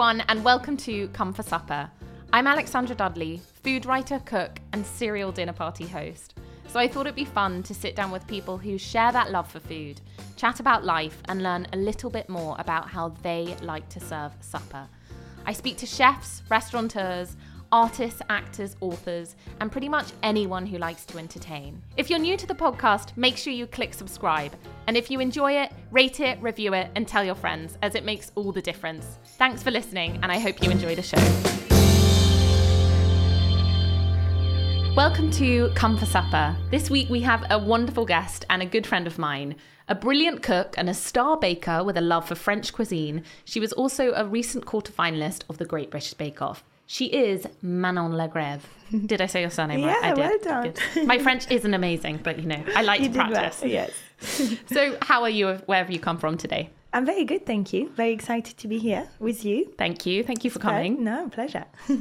Everyone, and welcome to Come for Supper. I'm Alexandra Dudley, food writer, cook, and serial dinner party host. So I thought it'd be fun to sit down with people who share that love for food, chat about life, and learn a little bit more about how they like to serve supper. I speak to chefs, restaurateurs, artists, actors, authors, and pretty much anyone who likes to entertain. If you're new to the podcast, make sure you click subscribe. And if you enjoy it, rate it, review it, and tell your friends, as it makes all the difference. Thanks for listening, and I hope you enjoy the show. Welcome to Come for Supper. This week we have a wonderful guest and a good friend of mine. A brilliant cook and a star baker with a love for French cuisine, she was also a recent quarter-finalist of the Great British Bake Off. She is Manon Lagrève. Did I say your surname right? Yeah, I did. well done. My French isn't amazing, but you know, I like You to did well, practice. Yes. So, how are you wherever you come from today? I'm very good, thank you. Very excited to be here with you. Thank you. Thank you for coming. No, pleasure. uh,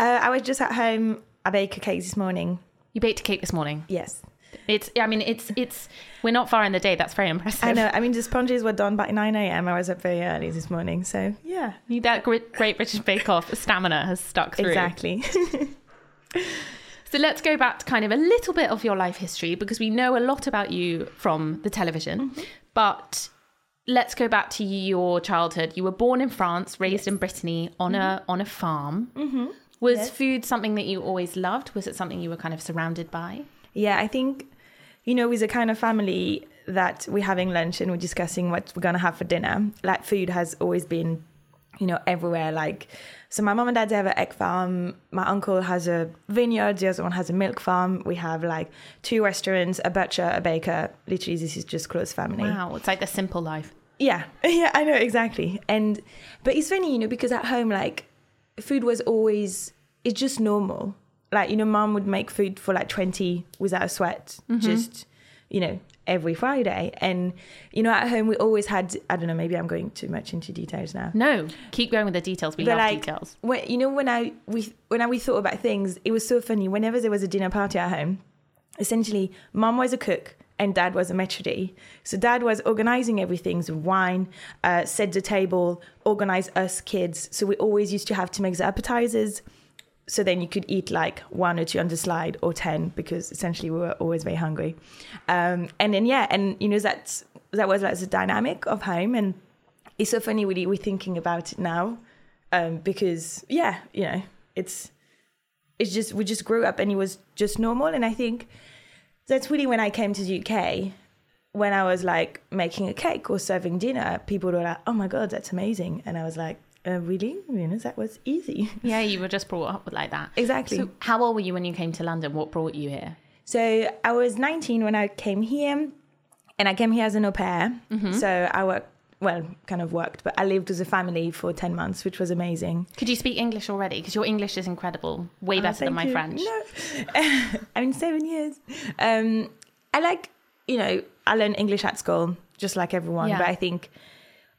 I was just at home. I baked a cake this morning. You baked a cake this morning. Yes. It's I mean, it's it's we're not far in the day. That's very impressive. I know. I mean, the sponges were done by 9 a.m. I was up very early this morning. So, yeah. That great, great British Bake Off stamina has stuck through. Exactly. So let's go back to kind of a little bit of your life history because we know a lot about you from the television. Mm-hmm. But let's go back to your childhood. You were born in France, raised in Brittany on a on a farm. Mm-hmm. Was Yes. food something that you always loved? Was it something you were kind of surrounded by? Yeah, I think, you know, with the kind of family that we're having lunch and we're discussing what we're going to have for dinner, like food has always been, you know, everywhere. Like, so my mom and dad have an egg farm. My uncle has a vineyard. The other one has a milk farm. We have like two restaurants, a butcher, a baker. Literally, this is just close family. Wow, it's like the simple life. Yeah, yeah, I know exactly. And but it's funny, you know, because at home, like, food was always it's just normal. Like, you know, mom would make food for like twenty without a sweat, just you know, every Friday. And you know, at home we always had. I don't know, maybe I'm going too much into details now. No, keep going with the details. We But love like, details. when you know, when I we when I we thought about things, it was so funny. Whenever there was a dinner party at home, essentially, mom was a cook and dad was a maitre d'. So dad was organizing everything, so wine, uh, set the table, organize us kids. So we always used to have to make the appetizers. So then you could eat like one or two on the slide or ten because essentially we were always very hungry. Um, and then yeah, and you know that's that was like the dynamic of home, and it's so funny really we're thinking about it now um, because yeah, you know, it's it's just we just grew up and it was just normal, and I think that's really when I came to the UK. When I was like making a cake or serving dinner, people were like, "Oh my god, that's amazing!" And I was like, uh, "Really? You know, that was easy." Yeah, you were just brought up like that. Exactly. So, how old were you when you came to London? What brought you here? So I was 19 when I came here, and I came here as an au pair. So I worked, well, kind of worked, but I lived with a family for 10 months, which was amazing. Could you speak English already? Because your English is incredible, way Oh, better than my you. French. No, I mean seven years. Um, I like, you know, I learned English at school, just like everyone. Yeah. But I think,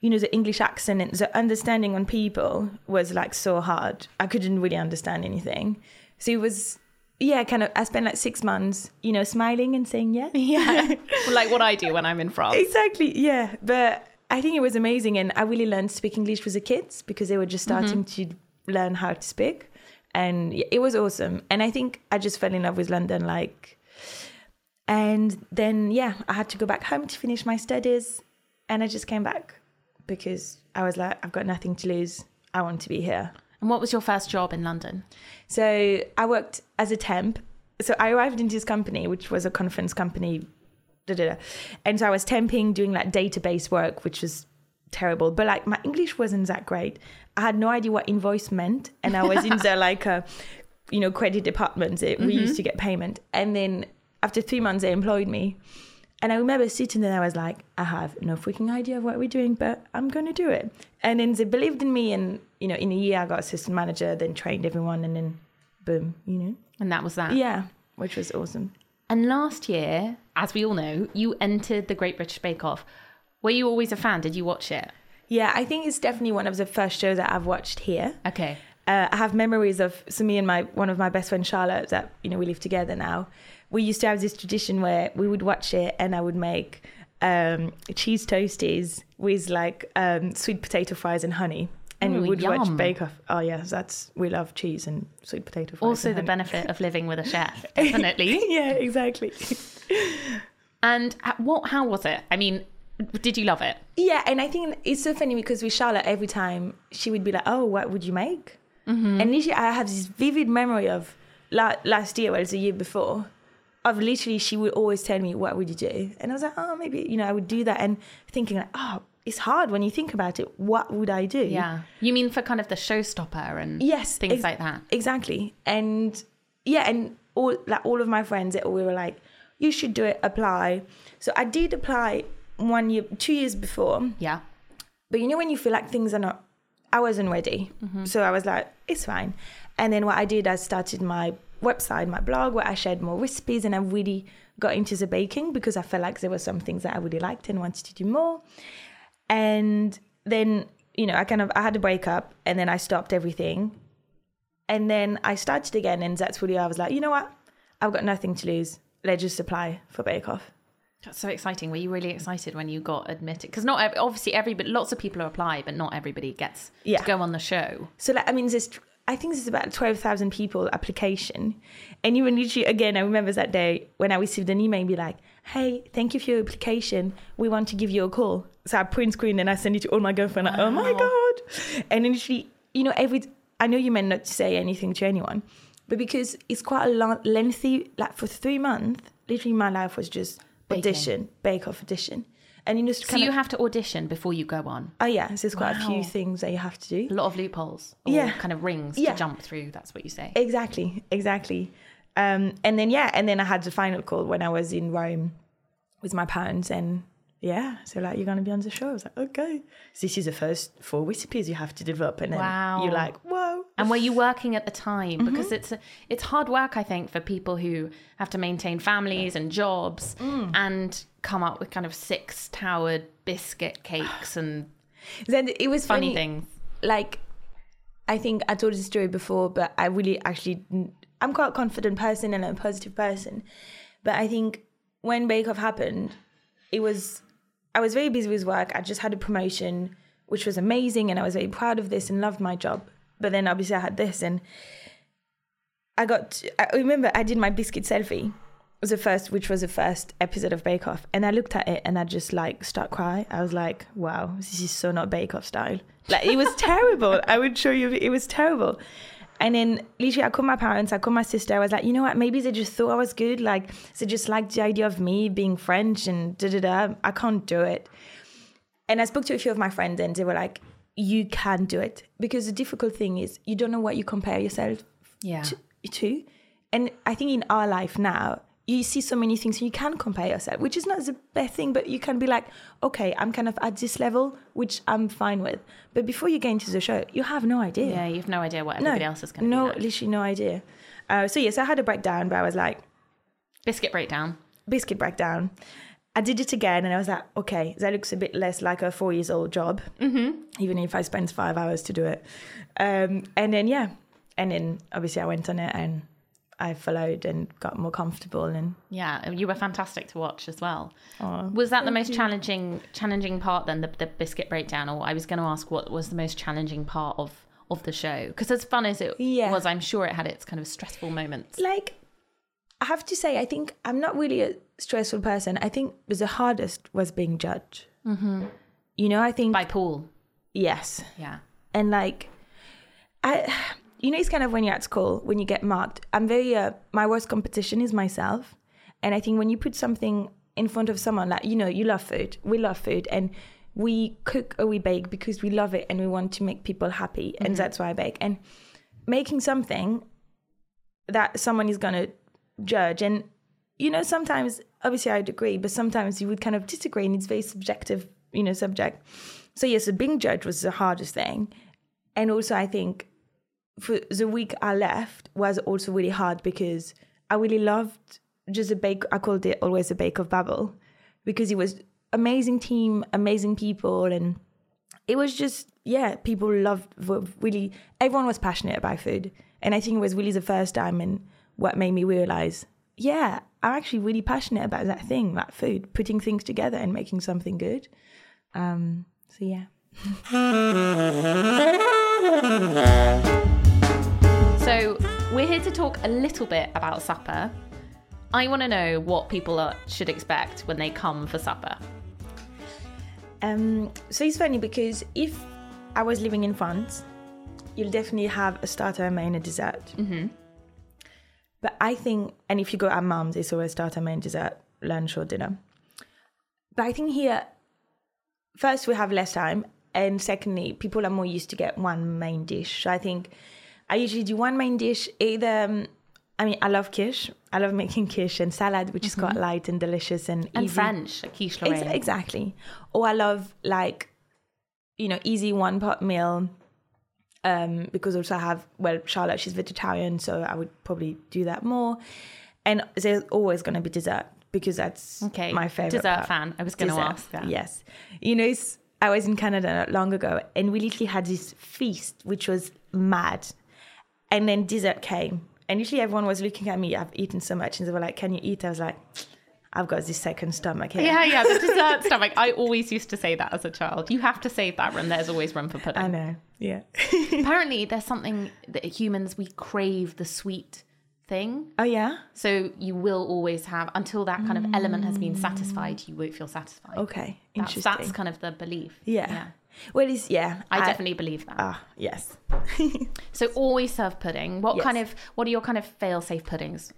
you know, the English accent and the understanding on people was like so hard. I couldn't really understand anything. So it was, yeah, kind of. I spent like six months, you know, smiling and saying yes. Yeah, like what I do when I'm in France. Exactly, yeah. But I think it was amazing, and I really learned to speak English with the kids because they were just mm-hmm. starting to learn how to speak, and it was awesome. And I think I just fell in love with London, like. And then yeah, I had to go back home to finish my studies, and I just came back because I was like, I've got nothing to lose. I want to be here. And what was your first job in London? So I worked as a temp. So I arrived into this company, which was a conference company, da, da, da. and so I was temping, doing like database work, which was terrible. But like my English wasn't that great. I had no idea what invoice meant, and I was in the like a, you know, credit department. It, We mm-hmm. used to get payment, and then after three months, they employed me. And I remember sitting there, I was like, I have no freaking idea of what we're doing, but I'm going to do it. And then they believed in me. And, you know, in a year, I got assistant manager, then trained everyone, and then boom, you know? And that was that. Yeah, which was awesome. And last year, as we all know, you entered the Great British Bake Off. Were you always a fan? Did you watch it? Yeah, I think it's definitely one of the first shows that I've watched here. Okay. Uh, I have memories of so me and my one of my best friends Charlotte that you know we live together now. We used to have this tradition where we would watch it and I would make um, cheese toasties with like um, sweet potato fries and honey. And Ooh, we would watch. Bake Off. Oh yes, that's we love cheese and sweet potato fries. Also, the honey. benefit of living with a chef, definitely. yeah, exactly. and what? How was it? I mean, did you love it? Yeah, and I think it's so funny because with Charlotte, every time she would be like, "Oh, what would you make?" Mm-hmm. And literally, I have this vivid memory of la- last year, well, it's the year before, of literally she would always tell me, "What would you do?" And I was like, "Oh, maybe you know, I would do that." And thinking like, "Oh, it's hard when you think about it. What would I do?" Yeah. You mean for kind of the showstopper and Yes, things ex- like that? Exactly. And yeah, and all like all of my friends, they all were like, "You should do it. Apply." So I did apply one year, two years before. Yeah. But you know when you feel like things are not, I wasn't ready. Mm-hmm. So I was like, it's fine. And then what I did, I started my website, my blog, where I shared more recipes, and I really got into the baking because I felt like there were some things that I really liked and wanted to do more. And then you know, I kind of I had a breakup, and then I stopped everything, and then I started again, and that's really I was like, you know what, I've got nothing to lose. Let's just apply for Bake Off. That's so exciting. Were you really excited when you got admitted? Because not obviously everybody, lots of people apply, but not everybody gets Yeah. to go on the show. So like, I mean, there's I think there's about twelve thousand people application, and even literally again, I remember that day when I received an email, be like, "Hey, thank you for your application. We want to give you a call." So I print screen and I send it to all my girlfriend. Like, oh my god! And initially, you know, every I know you meant not to say anything to anyone, but because it's quite a long, lengthy, like for three months, literally my life was just Baking. audition, bake off audition, and you just So you of. have to audition before you go on. Oh yeah, so there's quite a few things that you have to do. A lot of loopholes or Yeah. kind of rings Yeah. to jump through. That's what you say. Exactly, exactly. Um, and then yeah, and then I had the final call when I was in Rome with my parents, and yeah, so like you're gonna be on the show. I was like, okay, this is the first four recipes you have to develop, and then Wow. you're like, whoa. And were you working at the time? Mm-hmm. Because it's it's hard work, I think, for people who have to maintain families and jobs Mm. and come up with kind of six towered biscuit cakes and Then it was funny funny, things. Like, I think I told this story before, but I really actually, I'm quite a confident person and a positive person, but I think when Bake Off happened, it was I was very busy with work. I just had a promotion, which was amazing, and I was very proud of this and loved my job. But then obviously I had this, and I got. I remember I did my biscuit selfie. It was the first, which was the first episode of Bake Off, and I looked at it and I just like start crying. I was like, "Wow, this is so not Bake Off style." Like it was terrible. I would show you, it was terrible. And then literally, I called my parents, I called my sister. I was like, you know what? Maybe they just thought I was good. Like they just liked the idea of me being French and da da da. I can't do it. And I spoke to a few of my friends, and they were like, you can do it because the difficult thing is you don't know what you compare yourself Yeah. to, to. And I think in our life now, you see so many things and you can compare yourself, which is not the best thing, but you can be like, okay, I'm kind of at this level, which I'm fine with. But before you get into the show, you have no idea. Yeah, you have no idea what everybody else is going to do. no, be like. literally no idea. Uh, so yes, I had a breakdown, but I was like, Biscuit breakdown. biscuit breakdown. I did it again, and I was like, okay, that looks a bit less like a four years old job, mm-hmm. even if I spent five hours to do it. Um, and then yeah, and then obviously I went on it and I followed and got more comfortable and Yeah, you were fantastic to watch as well. was that the most challenging challenging part then, the, the biscuit breakdown? Or I was going to ask what was the most challenging part of of the show? Because as fun as it Yeah. was, I'm sure it had its kind of stressful moments. like I have to say, I think I'm not really a stressful person. I think the hardest was being judged. Mm-hmm. You know, I think By Paul, yes, yeah. and like I, you know, it's kind of when you're at school when you get marked. I'm very uh, my worst competition is myself, and I think when you put something in front of someone like you know you love food, we love food, and we cook or we bake because we love it and we want to make people happy, and that's why I bake. And making something that someone is gonna judge, and you know sometimes obviously I'd agree, but sometimes you would kind of disagree, and it's very subjective, you know, subject. So yes, so being judged was the hardest thing, and also I think for the week I left was also really hard because I really loved just a bake. I called it always a Bake Off bubble because it was amazing team, amazing people, and it was just yeah, people loved really. Everyone was passionate about food, and I think it was really the first time and what made me realize, yeah, I'm actually really passionate about that thing, that food, putting things together and making something good. Um, so yeah. So, we're here to talk a little bit about supper. I want to know what people are, should expect when they come for supper. Um, so it's funny because if I was living in France, you'll definitely have a starter, a main, a dessert. Mm-hmm. But I think, and if you go at mum's, it's always starter, main, dessert, lunch or dinner. But I think here, first we have less time, and secondly, people are more used to get one main dish. So I think I usually do one main dish, either. Um, I mean, I love quiche. I love making quiche and salad, which is quite light and delicious and easy. And easy. French, like quiche Ex- exactly. Or I love like, you know, easy one pot meal. Um, because also I have well, Charlotte, she's vegetarian, so I would probably do that more. And there's always gonna be dessert because that's Okay, my favorite. dessert part. fan. I was gonna ask that. Yes, you know, it's, I was in Canada not long ago, and we literally had this feast which was mad, and then dessert came, and usually everyone was looking at me. I've eaten so much, and they were like, "Can you eat?" I was like. I've got this second stomach here. Yeah, yeah, the dessert stomach. I always used to say that as a child. You have to save that room. There's always room for pudding. I know. Yeah. Apparently, there's something that humans we crave the sweet thing. oh yeah. So you will always have until that kind of element has been satisfied. You won't feel satisfied. Okay. That's, Interesting. that's kind of the belief. Yeah. yeah. Well, it's yeah. I, definitely believe that. Ah, yes. so always serve pudding. What Yes. kind of what are your kind of fail-safe puddings?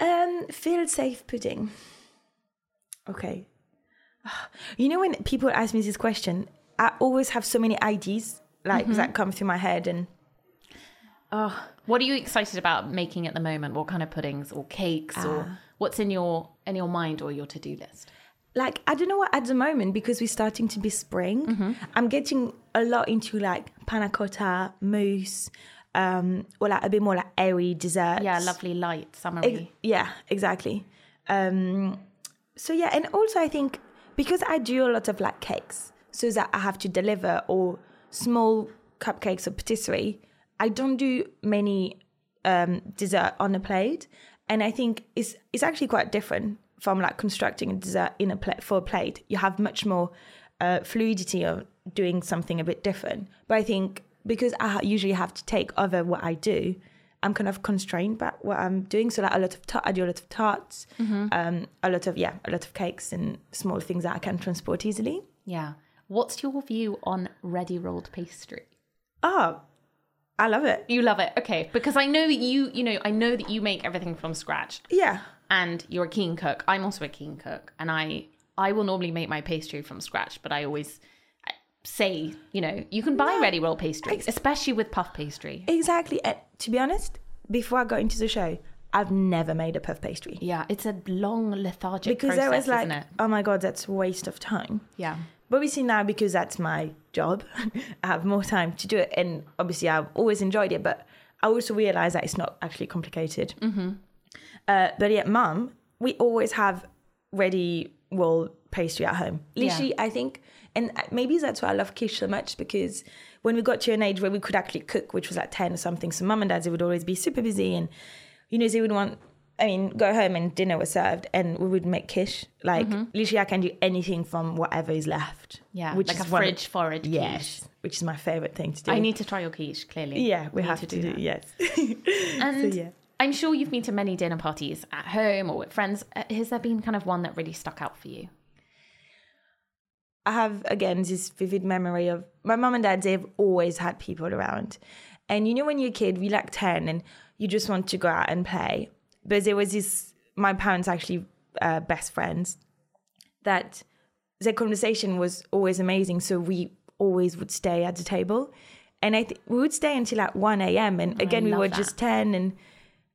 Um, feel safe pudding. Okay. You know when people ask me this question, I always have so many ideas like Mm-hmm. that come through my head, and oh What are you excited about making at the moment? What kind of puddings or cakes Ah. or what's in your in your mind or your to-do list? Like I don't know what at the moment because we're starting to be spring. Mm-hmm. I'm getting a lot into like panna cotta, mousse, um, or like a bit more like airy desserts. Yeah, lovely light summery. Ex- yeah, exactly. Um, so yeah, and also I think because I do a lot of like cakes, so that I have to deliver or small cupcakes or patisserie, I don't do many um, dessert on a plate, and I think it's it's actually quite different from like constructing a dessert in a plate for a plate. You have much more uh, fluidity of doing something a bit different. But I think because I usually have to take over what I do, I'm kind of constrained by what I'm doing. So like a lot of ta- I do a lot of tarts, um, a lot of yeah, a lot of cakes and small things that I can transport easily. Yeah. What's your view on ready rolled pastry? Oh, I love it. You love it. Okay, because I know that you, you know, I know that you make everything from scratch Yeah, and you're a keen cook. I'm also a keen cook and I I will normally make my pastry from scratch, but I always say, you know, you can buy ready roll pastry, especially with puff pastry. exactly. And to be honest, before I got into the show, I've never made a puff pastry Yeah, it's a long lethargic because process, I was like, oh my god, that's a waste of time. Yeah. But obviously now because that's my job, I have more time to do it, and obviously I've always enjoyed it. But I also realize that it's not actually complicated. Mm-hmm. Uh, but yeah, mum, we always have ready roll pastry at home. Literally, I think, and maybe that's why I love quiche so much because when we got to an age where we could actually cook, which was like ten or something, so mum and dad they would always be super busy, and you know they would want. I mean, go home and dinner was served, and we would make quiche. Like literally, I can do anything from whatever is left. Yeah, which like is a of- fridge forward quiche. Yes, which is my favorite thing to do. I need to try your quiche, clearly. Yeah, we need have to, do. that. Yes. And yeah. I'm sure you've been to many dinner parties at home or with friends. Uh, Has there been kind of one that really stuck out for you? I have again this vivid memory of my mum and dad. They've always had people around, and you know when you're a kid, you're like ten, and you just want to go out and play. But there was this. My parents actually uh, best friends. That their conversation was always amazing. So we always would stay at the table, and I th- we would stay until like one a.m. And again, we were that. just ten, and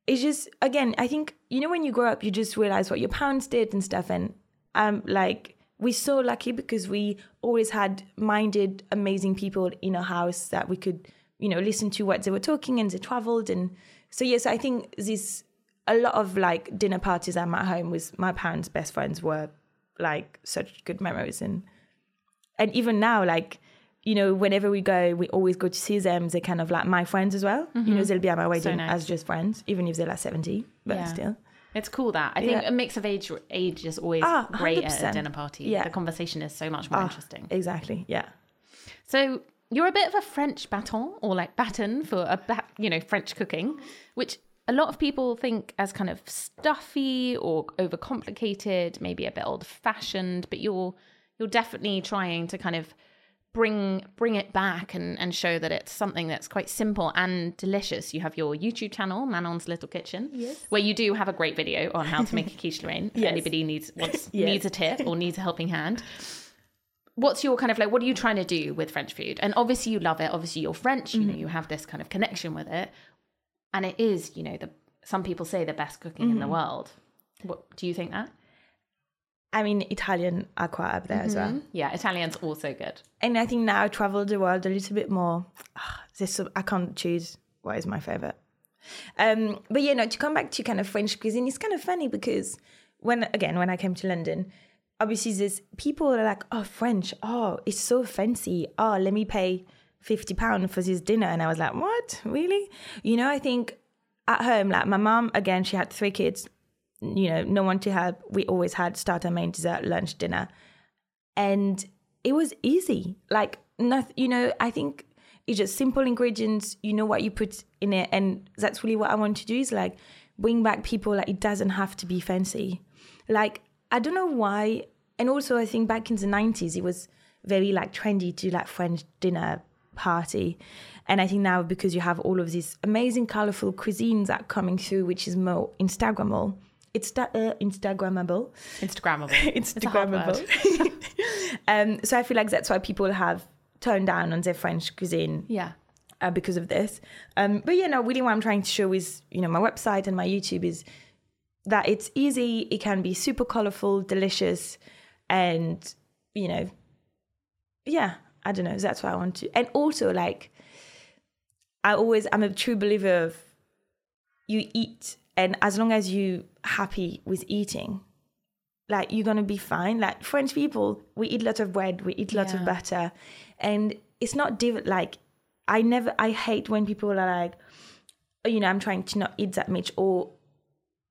it's just again, I think you know when you grow up, you just realize what your parents did and stuff, and um, like we're so lucky because we always had minded, amazing people in our house that we could, you know, listen to what they were talking and they traveled, and so yes, I think this a lot of like dinner parties I'm at home with my parents' best friends were like such good memories, and and even now, like you know, whenever we go, we always go to see them. They're kind of like my friends as well. You know, they'll be at my wedding nice. as just friends, even if they're like 70, but Yeah. still. It's cool that I think Yeah. a mix of age age is always Ah, great at a dinner party. Yeah. The conversation is so much more Ah, interesting. Exactly. Yeah. So you're a bit of a French baton or like baton for a ba- you know French cooking, which a lot of people think as kind of stuffy or overcomplicated, maybe a bit old fashioned. But you're you're definitely trying to kind of bring bring it back and, and show that it's something that's quite simple and delicious. You have your YouTube channel, Manon's Little Kitchen, Yes. where you do have a great video on how to make a quiche Lorraine. If anybody needs wants, Yes. needs a tip or needs a helping hand. What's your kind of like what are you trying to do with french food? And obviously you love it. Obviously you're french you know mm-hmm. you have this kind of connection with it. And it is you know the some people say the best cooking in the mm-hmm. world. What do you think that I mean, Italian are quite up there as well. yeah italian's also good And I think now I travel the world a little bit more. ah, There's so, I can't choose what is my favorite. Um, but yeah, no, to come back to kind of French cuisine, it's kind of funny because when, again, when I came to London, obviously there's people are like, oh, French, oh, it's so fancy. Oh, let me pay 50 pounds for this dinner. And I was like, what? Really? You know, I think at home, like my mom, again, she had three kids, you know, no one to help. We always had starter, main, dessert, lunch, dinner. And it was easy. Like nothing you know i think it's just simple ingredients you know what you put in it. And that's really what i want to do is like bring back people like it doesn't have to be fancy. Like i don't know why. And also i think back in the 90s it was very like trendy to do like french dinner party. And i think now because you have all of these amazing colorful cuisines that are coming through which is more instagrammable it's uh, instagrammable instagrammable it's a hard word. Instagrammable. um, so I feel like that's why people have toned down on their French cuisine yeah uh, because of this. Um, but you know, really, what I'm trying to show is, you know, my website and my YouTube is that it's easy. It can be super colorful, delicious, and you know, yeah, I don't know. That's what I want to. And also, like, I always, I'm a true believer of you eat, and as long as you happy with eating, like you're gonna be fine. Like French people, we eat lots of bread, we eat lots Yeah. of butter, and it's not div- like I never. I hate when people are like, oh, you know, I'm trying to not eat that much, or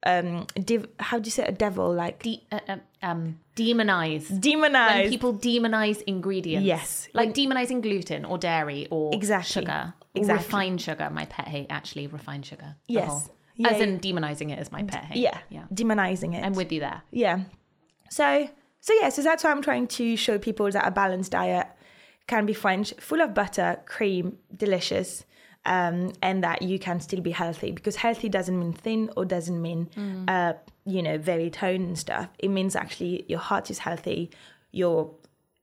um, div- how do you say a devil like De- uh, um demonize demonize when people demonize ingredients Yes. like demonizing gluten or dairy or Exactly. sugar or Exactly. refined sugar my pet hate actually refined sugar Yes. Yeah, as in demonizing it as my pet hate yeah, yeah demonizing it. i'm with you there Yeah. So so yeah, so that's why I'm trying to show people that a balanced diet can be French, full of butter, cream, delicious, um, and that you can still be healthy because healthy doesn't mean thin or doesn't mean uh, you know very toned and stuff. It means actually your heart is healthy, your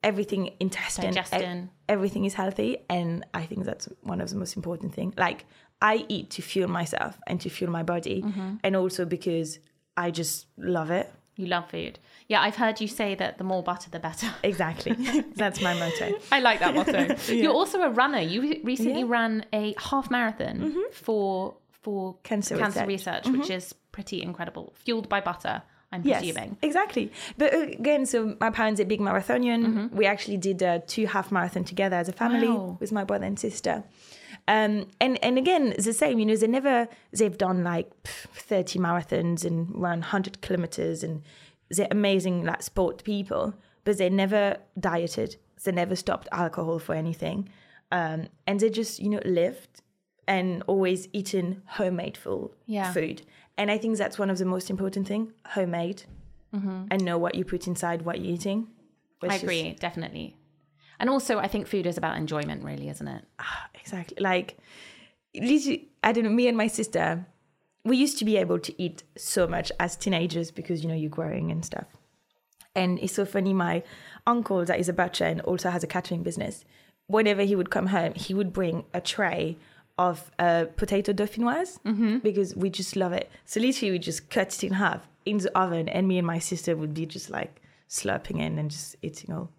everything intestine, e- everything is healthy, and I think that's one of the most important thing. Like I eat to fuel myself and to fuel my body, mm-hmm. and also because I just love it. you love food yeah i've heard you say that the more butter the better Exactly. That's my motto. I like that motto. You're also a runner. You recently Yeah. ran a half marathon mm-hmm. for for Cancer cancer research. research, which mm-hmm. is pretty incredible. Fueled by butter, I'm Yes, presuming. exactly. But uh, again, so my parents are big marathonian. We actually did uh, two half marathon together as a family Wow. with my brother and sister. Um, and and again, it's the same. You know, they never they've done like thirty marathons and run hundred kilometers, and they're amazing like sport people. But they never dieted. They never stopped alcohol for anything, um, and they just you know lived and always eaten homemade full Yeah. food. And I think that's one of the most important thing, homemade, mm-hmm. and know what you put inside what you're eating. I is- agree, definitely. And also, I think food is about enjoyment, really, isn't it? Ah, exactly. Like, at least you- I don't know. Me and my sister, we used to be able to eat so much as teenagers because you know you're growing and stuff. And it's so funny. My uncle, that is a butcher and also has a catering business, whenever he would come home, he would bring a tray of uh, potato dauphinoise Mm-hmm. because we just love it. So literally, we just cut it in half in the oven, and me and my sister would be just like slurping in and just eating all.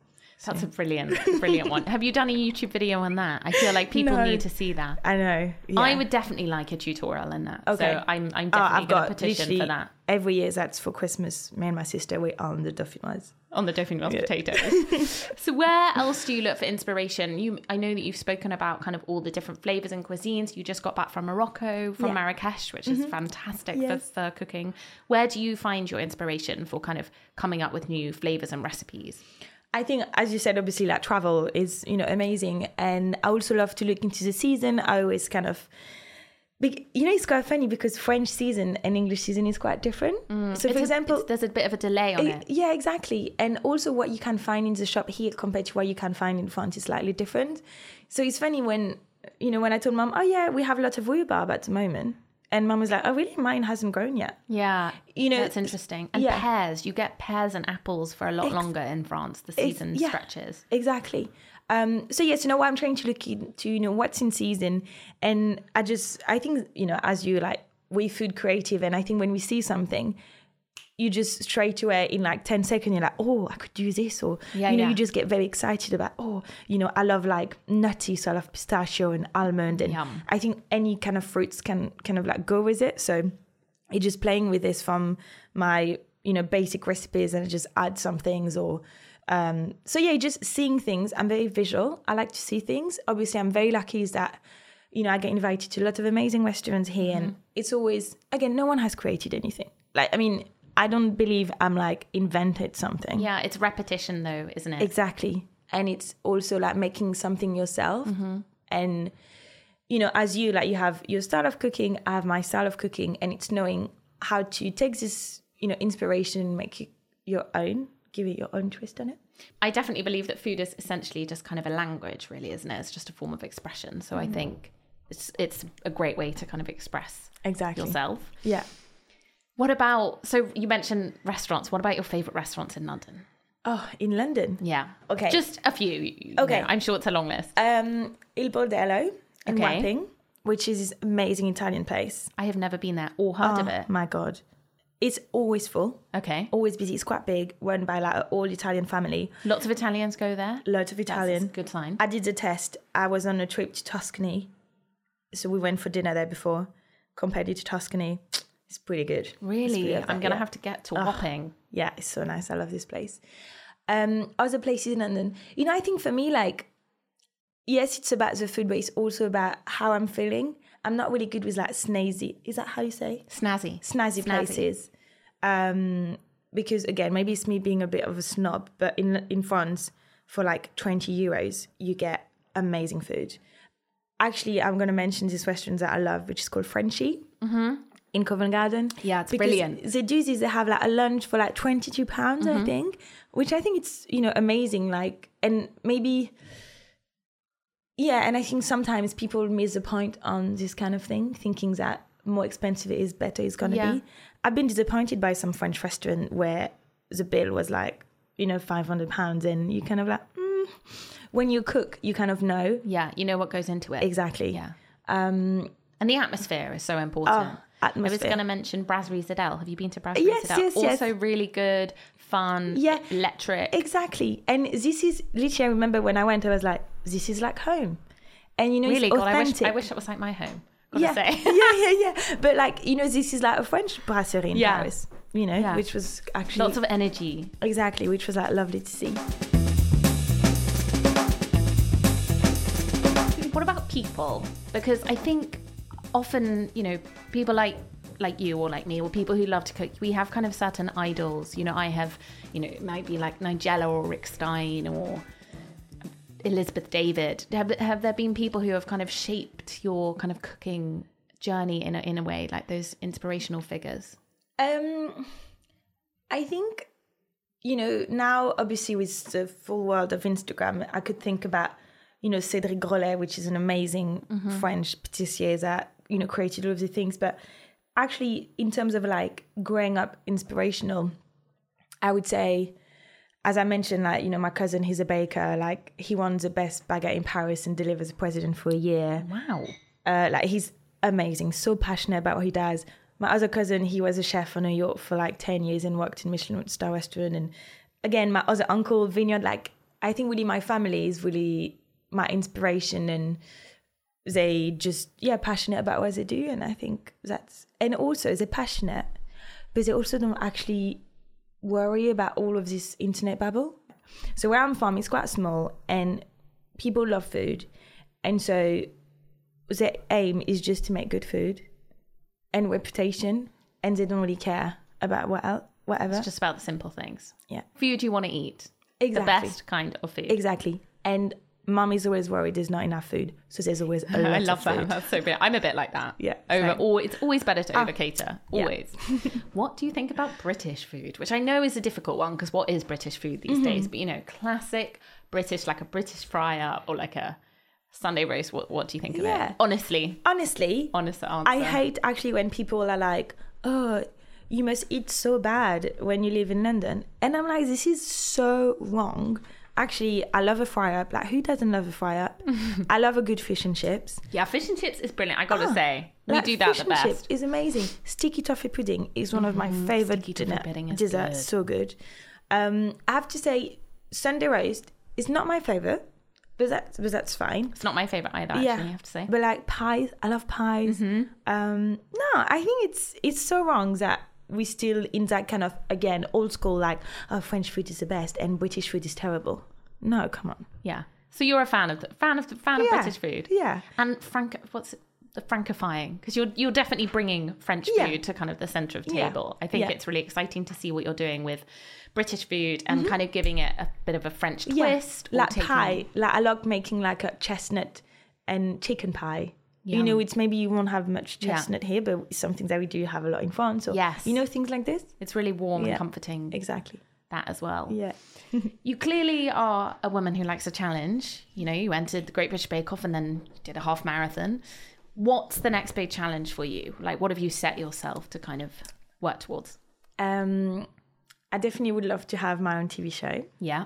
That's a brilliant, brilliant one. Have you done a YouTube video on that? I feel like people No. need to see that. I know. I would definitely like a tutorial in that. Okay. So I'm, I'm Oh, definitely I've going to petition for that every year. That's for Christmas. Me and my sister we are on the dauphinoise. On the Dauphinoise potatoes. so where else do you look for inspiration? You, I know that you've spoken about kind of all the different flavors and cuisines. You just got back from Morocco, from Yeah. Mm-hmm. Marrakesh, which is fantastic Yes. for, for cooking. Where do you find your inspiration for kind of coming up with new flavors and recipes? I think, as you said, obviously, like travel is you know amazing, and I also love to look into the season. I always kind of, you know, it's quite funny because French season and English season is quite different. so, Mm. It's for example, there's a bit of a delay on it. Yeah, exactly. And also, what you can find in the shop here compared to what you can find in France is slightly different. So it's funny when you know when I told mom, "Oh yeah, we have a lot of rhubarb at the moment," and mom was like, "Oh really? Mine hasn't grown yet." Yeah, You know, that's interesting. And yeah. pears, you get pears and apples for a lot Ex- longer in France. The season yeah. stretches. Exactly. Um, so yes, you know I'm trying to look into, you know, what's in season, and I just I think you know as you like we food creative, and I think when we see something, you just straight away in like 10 seconds you're like oh i could do this or Yeah, you know yeah. you just get very excited about oh you know i love like nutty so i love pistachio and almond and Yum. i think any kind of fruits can kind of like go with it. So it's just playing with this from my you know basic recipes and I just add some things or um so yeah just seeing things. I'm very visual. I like to see things. Obviously i'm very lucky is that you know i get invited to a lot of amazing restaurants here and it's always again no one has created anything. Like i mean i don't believe i'm like invented something Yeah, it's repetition though, isn't it? Exactly. And it's also like making something yourself. Mm-hmm. And, you know, as you, like, you have your style of cooking, I have my style of cooking, and it's knowing how to take this, you know, inspiration and make it your own, give it your own twist on it. I definitely believe that food is essentially just kind of a language, really, isn't it? It's just a form of expression. So I mm-hmm. think it's it's a great way to kind of express Exactly. yourself. Yeah. What about so you mentioned restaurants? What about your favorite restaurants in London? Oh, in London. Yeah. Okay. Just a few. you Okay. know, I'm sure it's a long list. Um, Il Bordello in Okay. Wapping, which is this amazing Italian place. I have never been there or heard of Oh, it. My God. It's always full, Okay. always busy. It's quite big, run by like an all Italian family. Lots of Italians go there. Loads of That's Italian. a good sign. I did a test. I was on a trip to Tuscany. So we went for dinner there before. Compared it to Tuscany. It's pretty good. Really? pretty I'm gonna yeah. have to get to Wapping. Yeah, it's so nice. I love this place. Um, other places in London. You know, I think for me, like, yes, it's about the food, but it's also about how I'm feeling. I'm not really good with like snazzy. Is that how you say? Snazzy. Snazzy, Snazzy. places. Um, because again, maybe it's me being a bit of a snob, but in in France, for like 20 euros, you get amazing food. Actually, I'm going to mention this restaurant that I love, which is called Frenchie in Covent Garden. Yeah, it's brilliant. The do is they have like a lunch for like 22 pounds, Mm-hmm. I think, which I think it's, you know, amazing. Like, and maybe, yeah, and I think sometimes people miss the point on this kind of thing, thinking that more expensive it is, better it's going to Yeah. be. I've been disappointed by some French restaurant where the bill was like, you know, 500 pounds, and you kind of like, mm. when you cook, you kind of know Yeah, you know what goes into it. exactly. Yeah. Um, And the atmosphere is so important. Oh, I was going to mention Brasserie Zedel. Have you been to Brasserie Yes, Zedel? yes, yes. Also really good, fun, Yeah. electric. Exactly. And this is literally, I remember when I went, I was like, this is like home. And you know, really God, I wish, authentic. I wish it was like my home. Gotta yeah. say. yeah, yeah, yeah. But like, you know, this is like a French brasserie in Yeah. Paris, you know, Yeah. which was actually, Lots of energy. exactly, which was like lovely to see. What about people? Because I think often, you know, people like like you or like me or people who love to cook, we have kind of certain idols. You know, I have, you know, it might be like Nigella or Rick Stein or Elizabeth David. Have, have there been people who have kind of shaped your kind of cooking journey in a, in a way, like those inspirational figures? Um, I think, you know, now obviously with the full world of Instagram, I could think about, you know, Cédric Grolet, which is an amazing French patissier that, you know, created all of the things. But actually, in terms of like growing up inspirational, I would say, as I mentioned, like, you know, my cousin, he's a baker. Like, he won the best baguette in Paris and delivers a president for a year. Wow. Uh, like he's amazing, so passionate about what he does. My other cousin, he was a chef in New York for like ten years and worked in Michelin star restaurant. And again, my other uncle, Vineyard. Like I think really my family is really my inspiration and they just yeah passionate about what they do and i think that's and also they're passionate but they also don't actually worry about all of this internet bubble so where i'm from is quite small and people love food and so their aim is just to make good food and reputation and they don't really care about what else whatever It's just about the simple things. yeah Food you want to eat. Exactly. The best kind of food. exactly and mum is always worried there's not enough food so there's always a lot I of love that. food. That's so brilliant. I'm a bit like that. Yeah, Over. Ah, all, it's always better to over cater. yeah. Always. what do you think about British food? Which I know is a difficult one because what is British food these Mm-hmm. days? But you know, classic British, like a British fryer or like a Sunday roast. What What do you think of Yeah. it? Honestly, honestly honest answer. I hate actually when people are like, "Oh, you must eat so bad when you live in London," and I'm like, "This is so wrong." Actually, I love a fry up. Like, who doesn't love a fry up? I love a good fish and chips. Yeah, fish and chips is brilliant. I got to Ah, say, we Like, do that fish the and best. chips is amazing. Sticky toffee pudding is one of my favorite Mm-hmm. Sticky dinner desserts. good. So good. Um, I have to say, Sunday roast is not my favorite, but that's but that's fine. It's not my favorite either. Actually, I have to say. But like pies, I love pies. Mm-hmm. Um, no, I think it's it's so wrong that we still in that kind of again old school like oh French food is the best and British food is terrible. No, come on. Yeah. So you're a fan of the fan of the fan Yeah, of British food. yeah. And frank, what's it, the francifying? Because you're you're definitely bringing French Yeah. food to kind of the center of Yeah. table. I think Yeah. it's really exciting to see what you're doing with British food and kind of giving it a bit of a French twist. or Mm-hmm. like taking- pie. Like I love making like a chestnut and chicken pie. You know, it's maybe you won't have much Yeah. chestnut here, but it's something that we do have a lot in France. So Yes. you know things like this. It's really warm Yeah. and comforting. Exactly. That as well. Yeah. You clearly are a woman who likes a challenge. You know, you entered the Great British Bake Off and then did a half marathon. What's the next big challenge for you? Like, what have you set yourself to kind of work towards? Um, I definitely would love to have my own TV show. Yeah.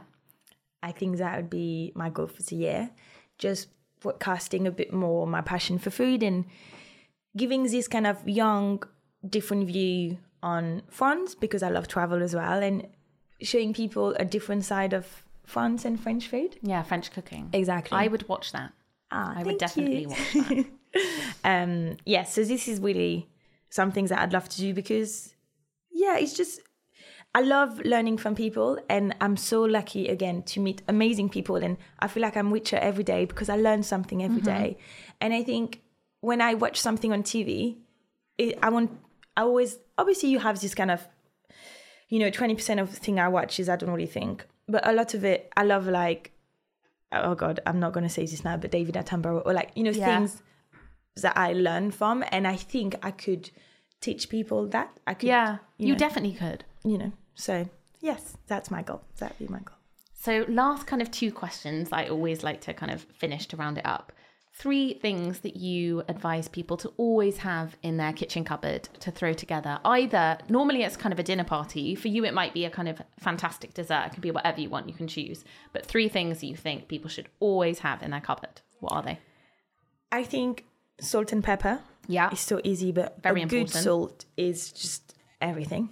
I think that would be my goal for the year. Just broadcasting a bit more my passion for food and giving this kind of young, different view on France because I love travel as well and showing people a different side of France and French food. Yeah, French cooking. Exactly. I would watch that. Ah, I would definitely you. watch that. um yeah so this is really some things that i'd love to do because yeah it's just i love learning from people and i'm so lucky again to meet amazing people and i feel like i'm richer every day because i learn something every day. and i think when i watch something on tv it, i want i always obviously you have this kind of you know 20% of the thing i watch is i don't really think but a lot of it i love like oh god i'm not going to say this now but david attenborough or like you know Yeah. things that I learn from, and I think I could teach people that. I could, Yeah, you, you know, definitely could. you know. So yes, that's my goal. That'd be my goal. So, last kind of two questions I always like to kind of finish to round it up. Three things that you advise people to always have in their kitchen cupboard to throw together. Either normally it's kind of a dinner party. For you, it might be a kind of fantastic dessert. It could be whatever you want, you can choose. But three things that you think people should always have in their cupboard. What are they? I think salt and pepper. Yeah. It's so easy, but Very a good important. salt is just everything.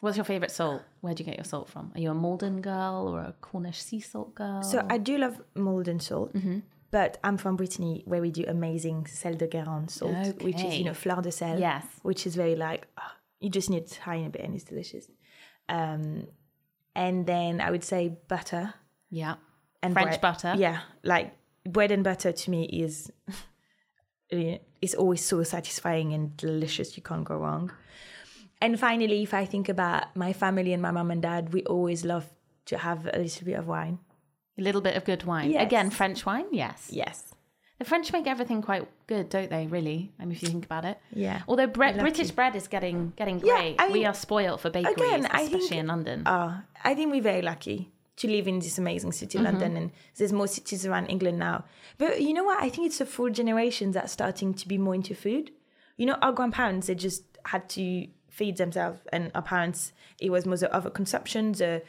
What's your favorite salt? Where do you get your salt from? Are you a Maldon girl or a Cornish sea salt girl? So I do love Maldon salt. Mm-hmm. But I'm from Brittany, where we do amazing sel de Guérande salt, which is you know Okay. fleur de sel. Yes. which is very like ah, you just need a tiny bit and it's delicious. Um, and then I would say butter. yeah. and French bread. butter. Yeah, like bread and butter to me is it's always so satisfying and delicious. You can't go wrong. And finally, if I think about my family and my mum and dad, we always love to have a little bit of wine. A little bit of good wine. Yes. Again, French wine, yes. Yes. The French make everything quite good, don't they? Really, I mean, if you think about it. Yeah. Although bre-. British bread is getting getting Yeah, great, I we are spoiled for bakeries, again, especially think- in London. Uh, I think we're very lucky to live in this amazing city, London, and there's more cities around England now. But you know what? I think it's a full generation that's starting to be more into food. You know, our grandparents, they just had to feed themselves, and our parents, it was more the overconsumption, the,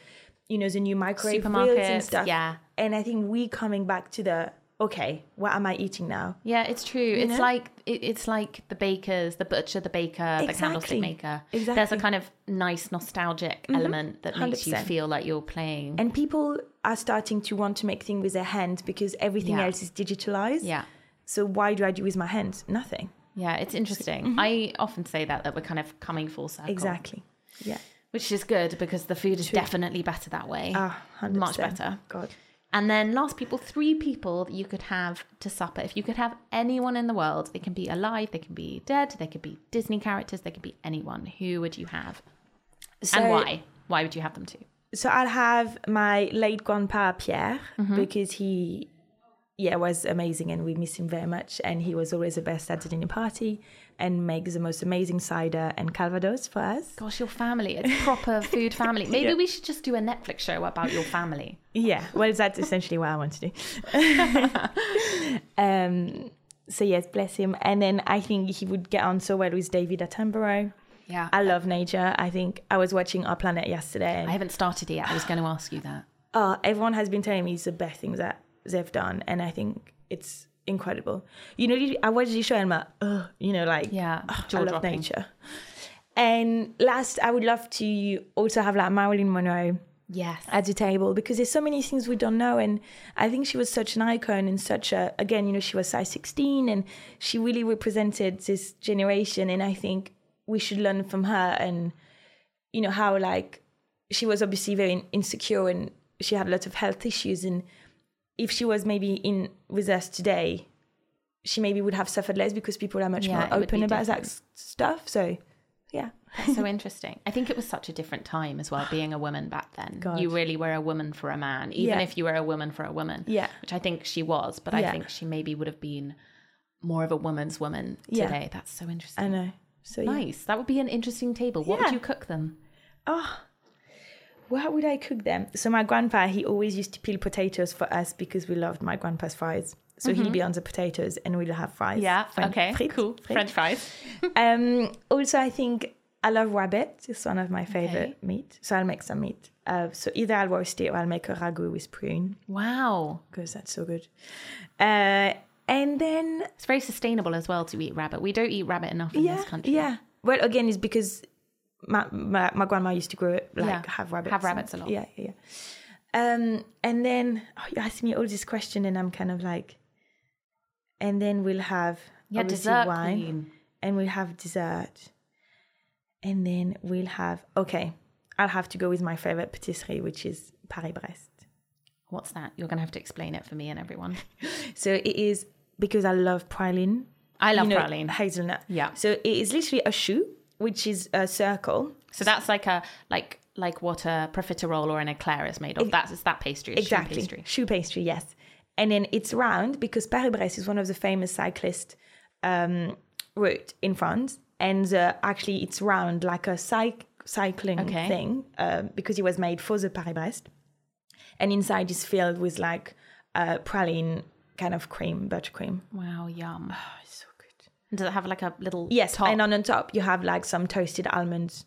you know, the new microwave grills and Supermarkets, stuff. yeah. And I think we coming back to the, okay, what am I eating now? Yeah, it's true. it's know? like it, it's like the bakers, the butcher, the baker, the candlestick maker. Exactly. There's a kind of nice nostalgic mm-hmm. element that makes you feel like you're playing. And people are starting to want to make things with their hands because everything Yeah. else is digitalized. yeah. So why do I do with my hands? Nothing. Yeah, it's interesting. Mm-hmm. I often say that that we're kind of coming full circle. Exactly. Yeah. Which is good because the food is definitely better that way. Ah, 100%. Much better. God. And then last people, three people that you could have to supper. If you could have anyone in the world, they can be alive, they can be dead, they could be Disney characters, they could be anyone. Who would you have? So, and why? Why would you have them to? So I'll have my late grandpa Pierre Mm-hmm. because he, yeah, was amazing and we miss him very much. And he was always the best at the dinner party and makes the most amazing cider and calvados for us. Gosh, your family. It's proper food family. Maybe we should just do a Netflix show about your family. Yeah, well, that's essentially what I want to do. um, so yes, bless him. And then I think he would get on so well with David Attenborough. Yeah. I love nature. I think I was watching Our Planet yesterday. I haven't started yet. I was going to ask you that. oh, everyone has been telling me it's the best things that they've done, and I think it's incredible. You know, I watched the show and I'm like, oh, you know, like Yeah, oh, I love jaw-dropping. nature. And last, I would love to also have like Marilyn Monroe Yes. at the table because there's so many things we don't know and i think she was such an icon and such a again you know she was size 16 and she really represented this generation and i think we should learn from her and you know how like she was obviously very insecure and she had lots of health issues and if she was maybe in with us today she maybe would have suffered less because people are much Yeah, more open about that different. s- stuff so yeah That's so interesting. I think it was such a different time as well, being a woman back then. God. You really were a woman for a man, even Yeah. if you were a woman for a woman. Yeah. Which I think she was, but I think she maybe would have been more of a woman's woman Yeah. today. That's so interesting. i know so yeah. Nice. That would be an interesting table. What would you cook them? Ah. How would I cook them? So my grandpa, he always used to peel potatoes for us because we loved my grandpa's fries. So he'll be on the potatoes and we'll have fries. Fren- frites, cool. frites. French fries. Um, also, I think I love rabbit. It's one of my favorite Okay. meat. So I'll make some meat. Uh, so either I'll roast it or I'll make a ragu with prune Wow. because that's so good. Uh, and then It's very sustainable as well to eat rabbit. We don't eat rabbit enough in yeah, this country. yeah. Well, again, it's because my, my my grandma used to grow it like Yeah, have rabbits. have and- rabbits a lot. Yeah, yeah. yeah. Um, and then oh, you asked me all this question, and I'm kind of like, and then we'll have Yeah, dessert wine, queen. and we'll have dessert, and then we'll have okay. I'll have to go with my favorite patisserie, which is Paris Brest. What's that? You're going to have to explain it for me and everyone. So it is because I love praline. I love you know, praline. hazelnut. Yeah. So it is literally a choux, which is a circle. So that's like a like like what a profiterole or an eclair is made of. That's it's that pastry. It's choux exactly pastry. choux pastry yes and then it's round because paris-brest is one of the famous cyclist um, route in france and uh, actually it's round like a cyc- cycling Okay. thing uh, because it was made for the paris-brest and inside is filled with like uh, praline kind of cream buttercream Wow, yum. oh, so And Does it have like a little yes top? and on the top you have like some toasted almonds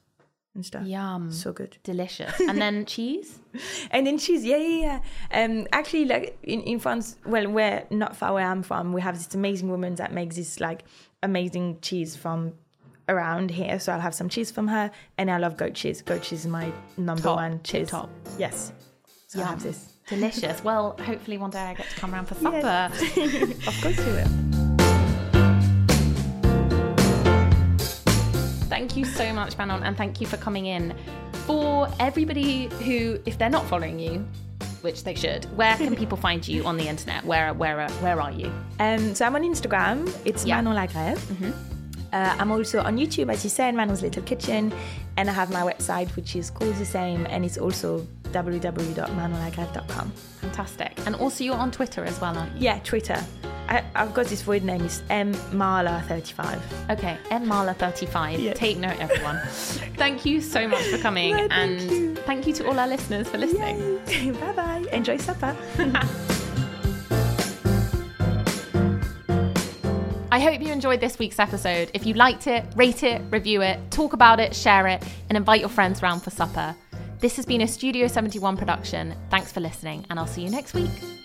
and stuff Yum. so good Delicious. And then cheese? And then cheese, yeah, yeah, yeah. Um, actually, like in, in France, well, where not far where I'm from, we have this amazing woman that makes this like amazing cheese from around here. So I'll have some cheese from her, and I love goat cheese. Goat cheese is my number Top, one cheese. top. Yes. So I have this. Delicious. Well, hopefully one day I get to come around for supper. Yes. of course you will. Thank you so much, Manon, and thank you for coming in. For everybody who, if they're not following you, which they should, where can people find you on the internet? Where where where are you? Um, so I'm on Instagram. It's Yeah. Manon Lagrève. Uh, I'm also on YouTube, as you said, Manon's Little Kitchen, and I have my website, which is called the same, and it's also www.manonlagrève.com. Fantastic. And also you're on Twitter as well, aren't you? Yeah, Twitter. I, I've got this weird name. It's M Marla35. Okay, M Marla35. Yeah. Take note, everyone. thank you so much for coming, No, thank and you. thank you to all our listeners for listening. bye bye. Enjoy supper. I hope you enjoyed this week's episode. If you liked it, rate it, review it, talk about it, share it, and invite your friends round for supper. This has been a Studio 71 production. Thanks for listening, and I'll see you next week.